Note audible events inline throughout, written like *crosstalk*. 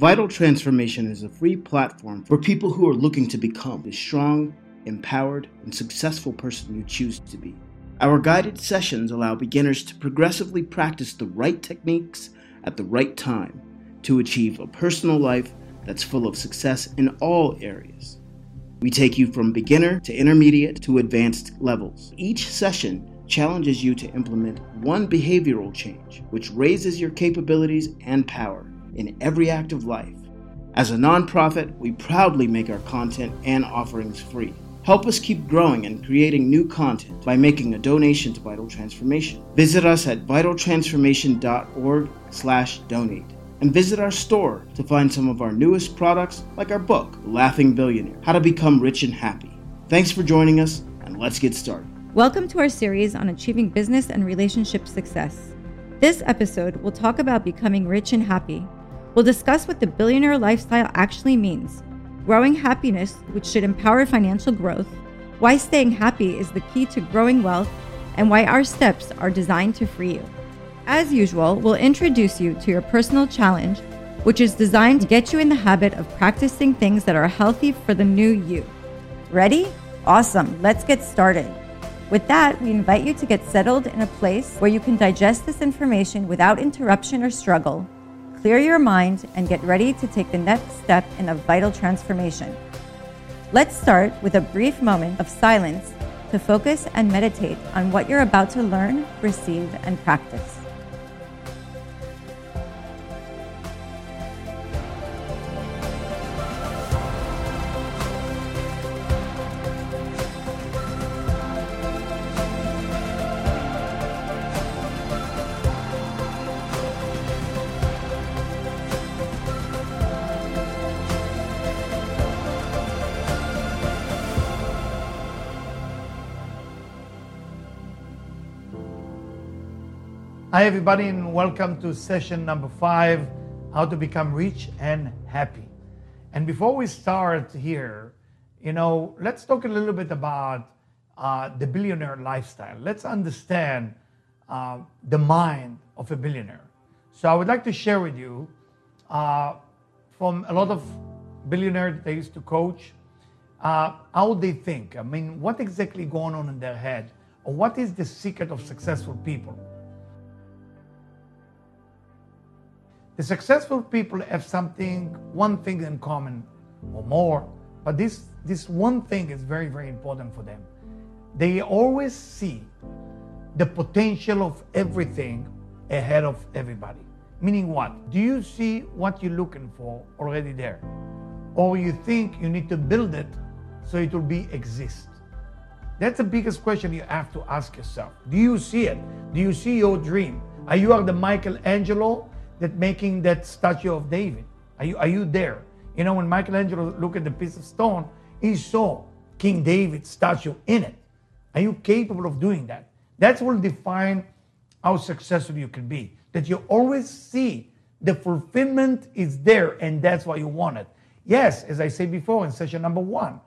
Vital Transformation is a free platform for people who are looking to become the strong, empowered, and successful person you choose to be. Our guided sessions allow beginners to progressively practice the right techniques at the right time to achieve a personal life that's full of success in all areas. We take you from beginner to intermediate to advanced levels. Each session challenges you to implement one behavioral change, which raises your capabilities and power in every act of life. As a nonprofit, we proudly make our content and offerings free. Help us keep growing and creating new content by making a donation to Vital Transformation. Visit us at vitaltransformation.org/donate and visit our store to find some of our newest products like our book, Laughing Billionaire: How to Become Rich and Happy. Thanks for joining us and let's get started. Welcome to our series on achieving business and relationship success. This episode will talk about becoming rich and happy. We'll discuss what the billionaire lifestyle actually means growing happiness, which should empower financial growth, why staying happy is the key to growing wealth, and why our steps are designed to free you. As usual, we'll introduce you to your personal challenge, which is designed to get you in the habit of practicing things that are healthy for the new you. Ready? Awesome. Let's get started. With that, we invite you to get settled in a place where you can digest this information without interruption or struggle clear your mind, and get ready to take the next step in a vital transformation. Let's start with a brief moment of silence to focus and meditate on what you're about to learn, receive, and practice. Hi, everybody, and welcome to session number five How to Become Rich and Happy. And before we start here, you know, let's talk a little bit about uh, the billionaire lifestyle. Let's understand uh, the mind of a billionaire. So, I would like to share with you uh, from a lot of billionaires that I used to coach uh, how they think. I mean, what exactly going on in their head, or what is the secret of successful people? The successful people have something, one thing in common or more, but this, this one thing is very, very important for them. They always see the potential of everything ahead of everybody. Meaning what? Do you see what you're looking for already there? Or you think you need to build it so it will be exist? That's the biggest question you have to ask yourself. Do you see it? Do you see your dream? Are you are the Michelangelo that making that statue of David? Are you, are you there? You know, when Michelangelo looked at the piece of stone, he saw King David's statue in it. Are you capable of doing that? That will define how successful you can be. That you always see the fulfillment is there and that's why you want it. Yes, as I said before in session number one,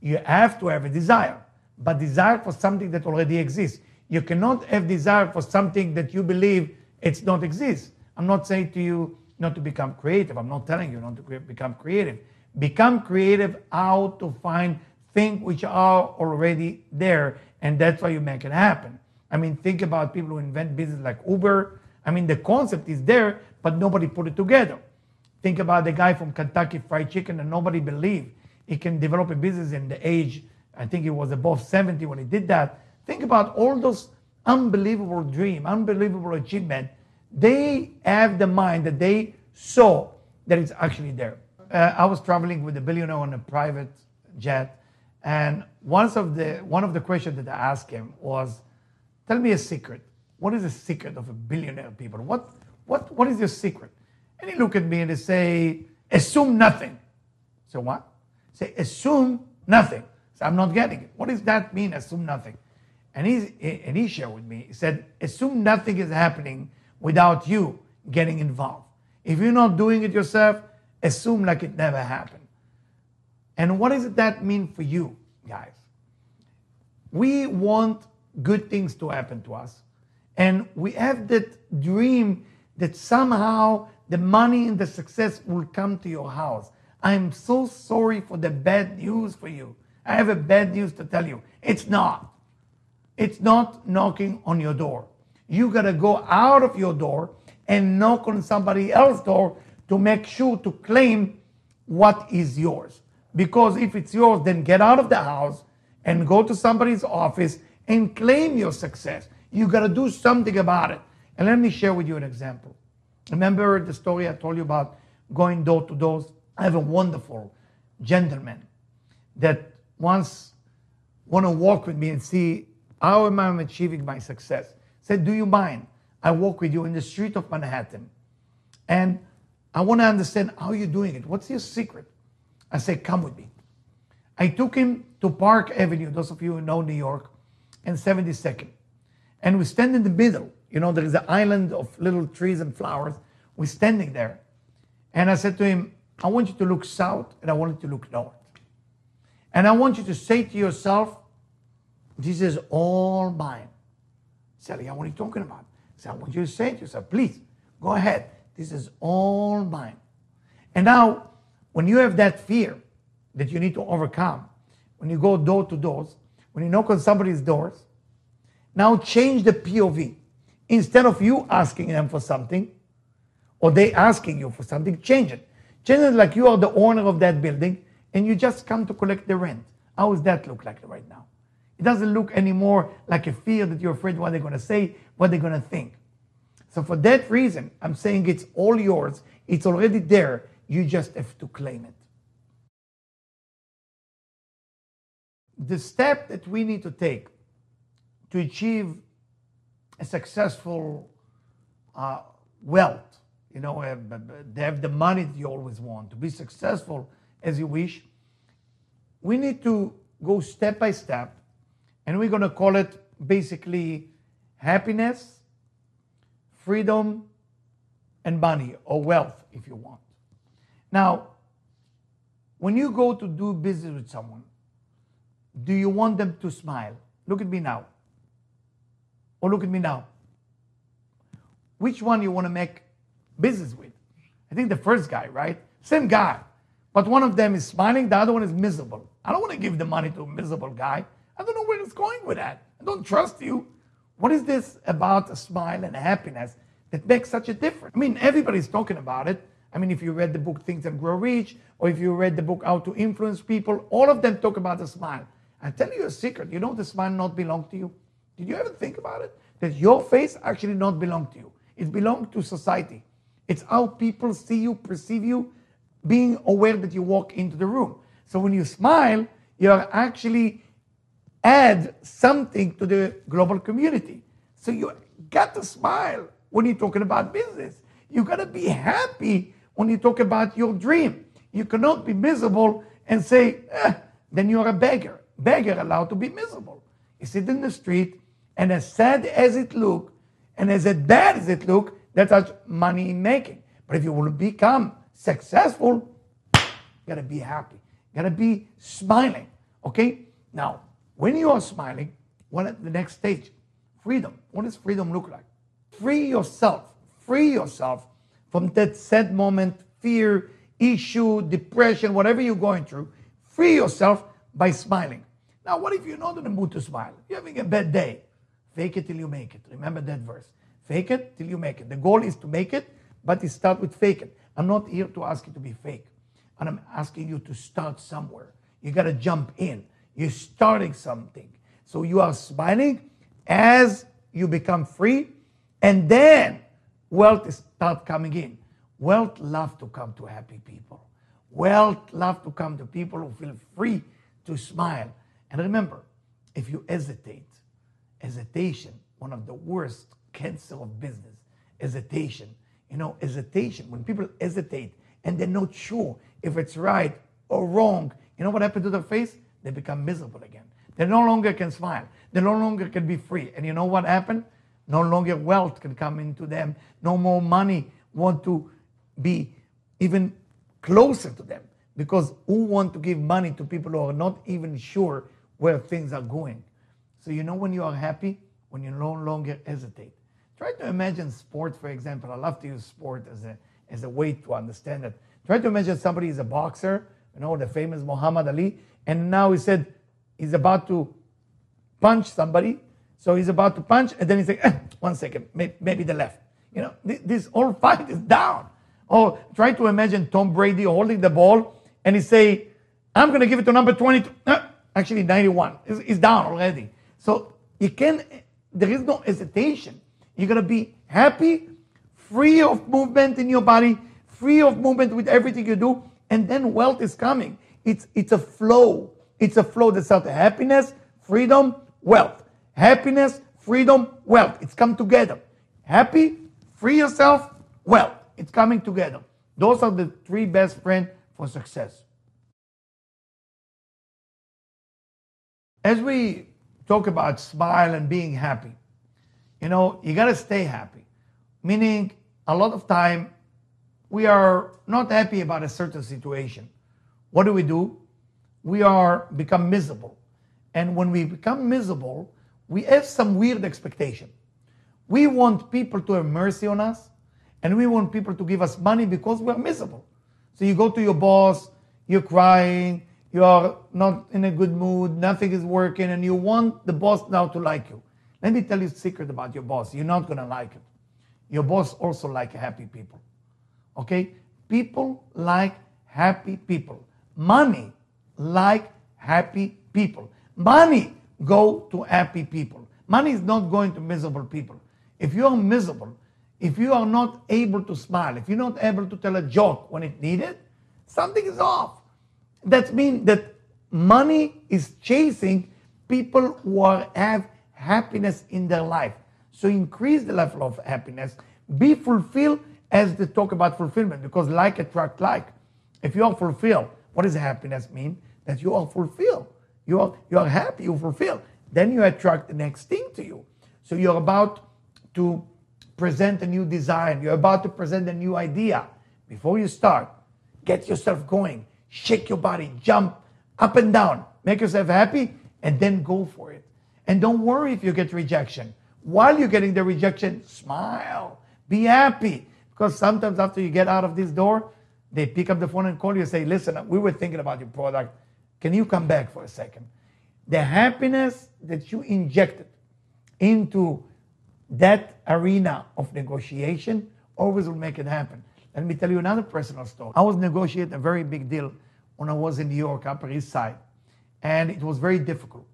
you have to have a desire, but desire for something that already exists. You cannot have desire for something that you believe it's not exist. I'm not saying to you not to become creative. I'm not telling you not to become creative. Become creative how to find things which are already there, and that's why you make it happen. I mean, think about people who invent business like Uber. I mean, the concept is there, but nobody put it together. Think about the guy from Kentucky Fried Chicken, and nobody believed he can develop a business in the age, I think he was above 70 when he did that. Think about all those unbelievable dream, unbelievable achievement they have the mind that they saw that it's actually there. Uh, I was traveling with a billionaire on a private jet, and one of the one of the questions that I asked him was, "Tell me a secret. What is the secret of a billionaire people? What what what is your secret?" And he looked at me and he say, "Assume nothing." So what? Say assume nothing. So I'm not getting it. What does that mean? Assume nothing. And he and he shared with me. He said, "Assume nothing is happening." Without you getting involved. If you're not doing it yourself, assume like it never happened. And what does that mean for you, guys? We want good things to happen to us. And we have that dream that somehow the money and the success will come to your house. I'm so sorry for the bad news for you. I have a bad news to tell you. It's not. It's not knocking on your door. You got to go out of your door and knock on somebody else's door to make sure to claim what is yours. Because if it's yours, then get out of the house and go to somebody's office and claim your success. You got to do something about it. And let me share with you an example. Remember the story I told you about going door to door? I have a wonderful gentleman that once want to walk with me and see how am I achieving my success. Said, do you mind? I walk with you in the street of Manhattan. And I want to understand how you're doing it. What's your secret? I said, come with me. I took him to Park Avenue, those of you who know New York, and 72nd. And we stand in the middle. You know, there is an island of little trees and flowers. We're standing there. And I said to him, I want you to look south and I want you to look north. And I want you to say to yourself, this is all mine. Sally, what are you talking about? So I want you to say to yourself, please, go ahead. This is all mine. And now, when you have that fear that you need to overcome, when you go door to doors, when you knock on somebody's doors, now change the POV. Instead of you asking them for something, or they asking you for something, change it. Change it like you are the owner of that building and you just come to collect the rent. How does that look like right now? It doesn't look anymore like a fear that you're afraid what they're going to say, what they're going to think. So for that reason, I'm saying it's all yours. It's already there. You just have to claim it. The step that we need to take to achieve a successful uh, wealth, you know, uh, have the money that you always want, to be successful as you wish. We need to go step by step, and we're going to call it basically happiness, freedom, and money, or wealth, if you want. Now, when you go to do business with someone, do you want them to smile? Look at me now. Or look at me now. Which one you want to make business with? I think the first guy, right? Same guy. But one of them is smiling, the other one is miserable. I don't want to give the money to a miserable guy. I don't know where it's going with that. I don't trust you. What is this about a smile and happiness that makes such a difference? I mean, everybody's talking about it. I mean, if you read the book Think and Grow Rich, or if you read the book How to Influence People, all of them talk about the smile. I tell you a secret. You know the smile not belong to you? Did you ever think about it? That your face actually not belong to you. It belongs to society. It's how people see you, perceive you, being aware that you walk into the room. So when you smile, you're actually add something to the global community. So you got to smile when you're talking about business. You got to be happy when you talk about your dream. You cannot be miserable and say, eh, then you're a beggar. Beggar allowed to be miserable. You sit in the street, and as sad as it look, and as bad as it look, that's money making. But if you want to become successful, you gotta be happy, You gotta be smiling. Okay? Now, when you are smiling, what at the next stage? Freedom. What does freedom look like? Free yourself. Free yourself from that sad moment, fear, issue, depression, whatever you're going through. Free yourself by smiling. Now, what if you're not in the mood to smile? You're having a bad day. Fake it till you make it. Remember that verse. Fake it till you make it. The goal is to make it, but it starts with fake it. I'm not here to ask you to be fake. And I'm asking you to start somewhere. You got to jump in. You're starting something. So you are smiling as you become free, and then wealth start coming in. Wealth love to come to happy people. Wealth love to come to people who feel free to smile. And remember, if you hesitate, hesitation, one of the worst cancer of business, hesitation you know, hesitation. When people hesitate and they're not sure if it's right or wrong, you know what happens to their face? They become miserable again. They no longer can smile. They no longer can be free. And you know what happened? No longer wealth can come into them. No more money want to be even closer to them. Because who want to give money to people who are not even sure where things are going? So you know when you are happy? When you no longer hesitate. Try to imagine sport, for example. I love to use sport as an as a way to understand it. Try to imagine somebody is a boxer, you know, the famous Muhammad Ali, and now he said he's about to punch somebody. So he's about to punch, and then he's like, eh, one second, maybe the left. You know, this whole *laughs* fight is down. Or try to imagine Tom Brady holding the ball, and he say, I'm going to give it to number 22. Uh, actually, 91. He's, he's down already. So you can, there is no hesitation. You're going to be happy, free of movement in your body, free of movement with everything you do, and then wealth is coming. It's, it's a flow. It's a flow that's out happiness, freedom, wealth. Happiness, freedom, wealth. It's come together. Happy, free yourself, wealth. It's coming together. Those are the three best friends for success. As we talk about smile and being happy, you know, you got to stay happy. Meaning, a lot of time we are not happy about a certain situation. What do we do? We are become miserable. And when we become miserable, we have some weird expectation. We want people to have mercy on us, and we want people to give us money because we're miserable. So you go to your boss, you're crying, you are not in a good mood, nothing is working, and you want the boss now to like you. Let me tell you a secret about your boss. You're not gonna like it. Your boss also like happy people. Okay? People like happy people. Money like happy people. Money go to happy people. Money is not going to miserable people. If you are miserable, if you are not able to smile, if you're not able to tell a joke when it's needed, something is off. That means that money is chasing people who are, have happiness in their life. So increase the level of happiness, be fulfilled as they talk about fulfillment, because like attract like. If you are fulfilled, what does happiness mean? That you are fulfilled. You are, you are happy, you fulfill. Then you attract the next thing to you. So you're about to present a new design. You're about to present a new idea. Before you start, get yourself going. Shake your body, jump up and down. Make yourself happy and then go for it. And don't worry if you get rejection. While you're getting the rejection, smile. Be happy. Because sometimes after you get out of this door, they pick up the phone and call you and say, Listen, we were thinking about your product. Can you come back for a second? The happiness that you injected into that arena of negotiation always will make it happen. Let me tell you another personal story. I was negotiating a very big deal when I was in New York, Upper East Side, and it was very difficult.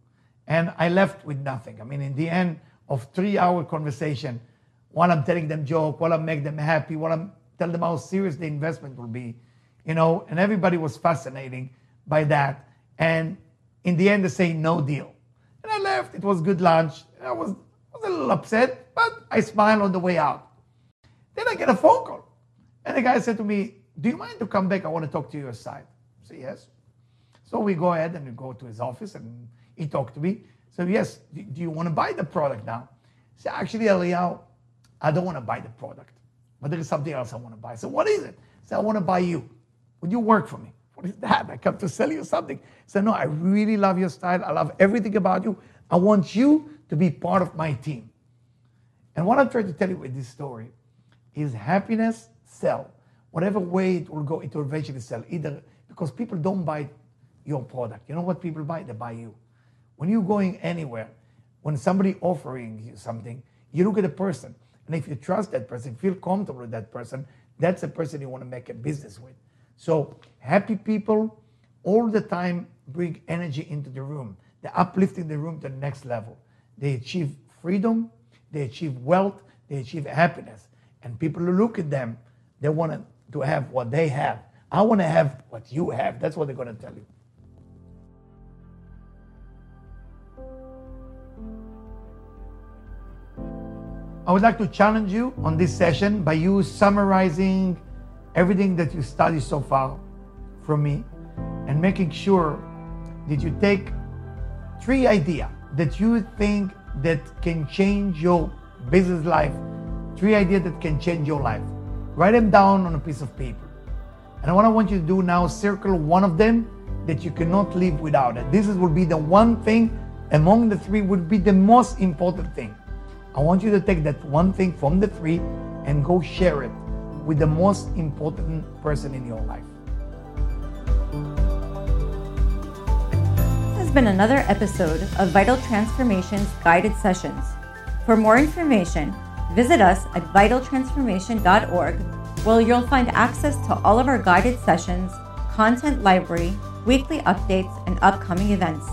And I left with nothing. I mean, in the end of three-hour conversation, while I'm telling them joke, while I make them happy, while I'm telling them how serious the investment will be, you know, and everybody was fascinating by that. And in the end, they say no deal. And I left. It was good lunch. I was, was a little upset, but I smiled on the way out. Then I get a phone call. And the guy said to me, Do you mind to come back? I want to talk to you aside. I say, Yes. So we go ahead and we go to his office and he talked to me. So, yes, do you want to buy the product now? I said, Actually, Eliyahu, I don't want to buy the product, but there is something else I want to buy. So what is it? So I want to buy you. Would you work for me? What is that? I come to sell you something. So no, I really love your style. I love everything about you. I want you to be part of my team. And what I'm trying to tell you with this story is happiness sell. Whatever way it will go, it will eventually sell. Either because people don't buy your product. You know what people buy? They buy you. When you're going anywhere, when somebody offering you something, you look at the person. And if you trust that person, feel comfortable with that person, that's the person you want to make a business with. So happy people all the time bring energy into the room. They're uplifting the room to the next level. They achieve freedom, they achieve wealth, they achieve happiness. And people who look at them, they want to have what they have. I want to have what you have. That's what they're going to tell you. I would like to challenge you on this session by you summarizing everything that you studied so far from me and making sure that you take three ideas that you think that can change your business life, three ideas that can change your life. Write them down on a piece of paper. And what I want you to do now, is circle one of them that you cannot live without. And this will be the one thing among the three would be the most important thing. I want you to take that one thing from the three and go share it with the most important person in your life. This has been another episode of Vital Transformations Guided Sessions. For more information, visit us at vitaltransformation.org, where you'll find access to all of our guided sessions, content library, weekly updates, and upcoming events.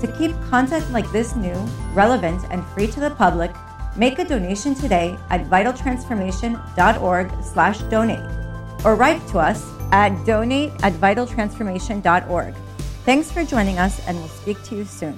To keep content like this new, relevant, and free to the public, make a donation today at vitaltransformation.org slash donate or write to us at donate at vitaltransformation.org. Thanks for joining us, and we'll speak to you soon.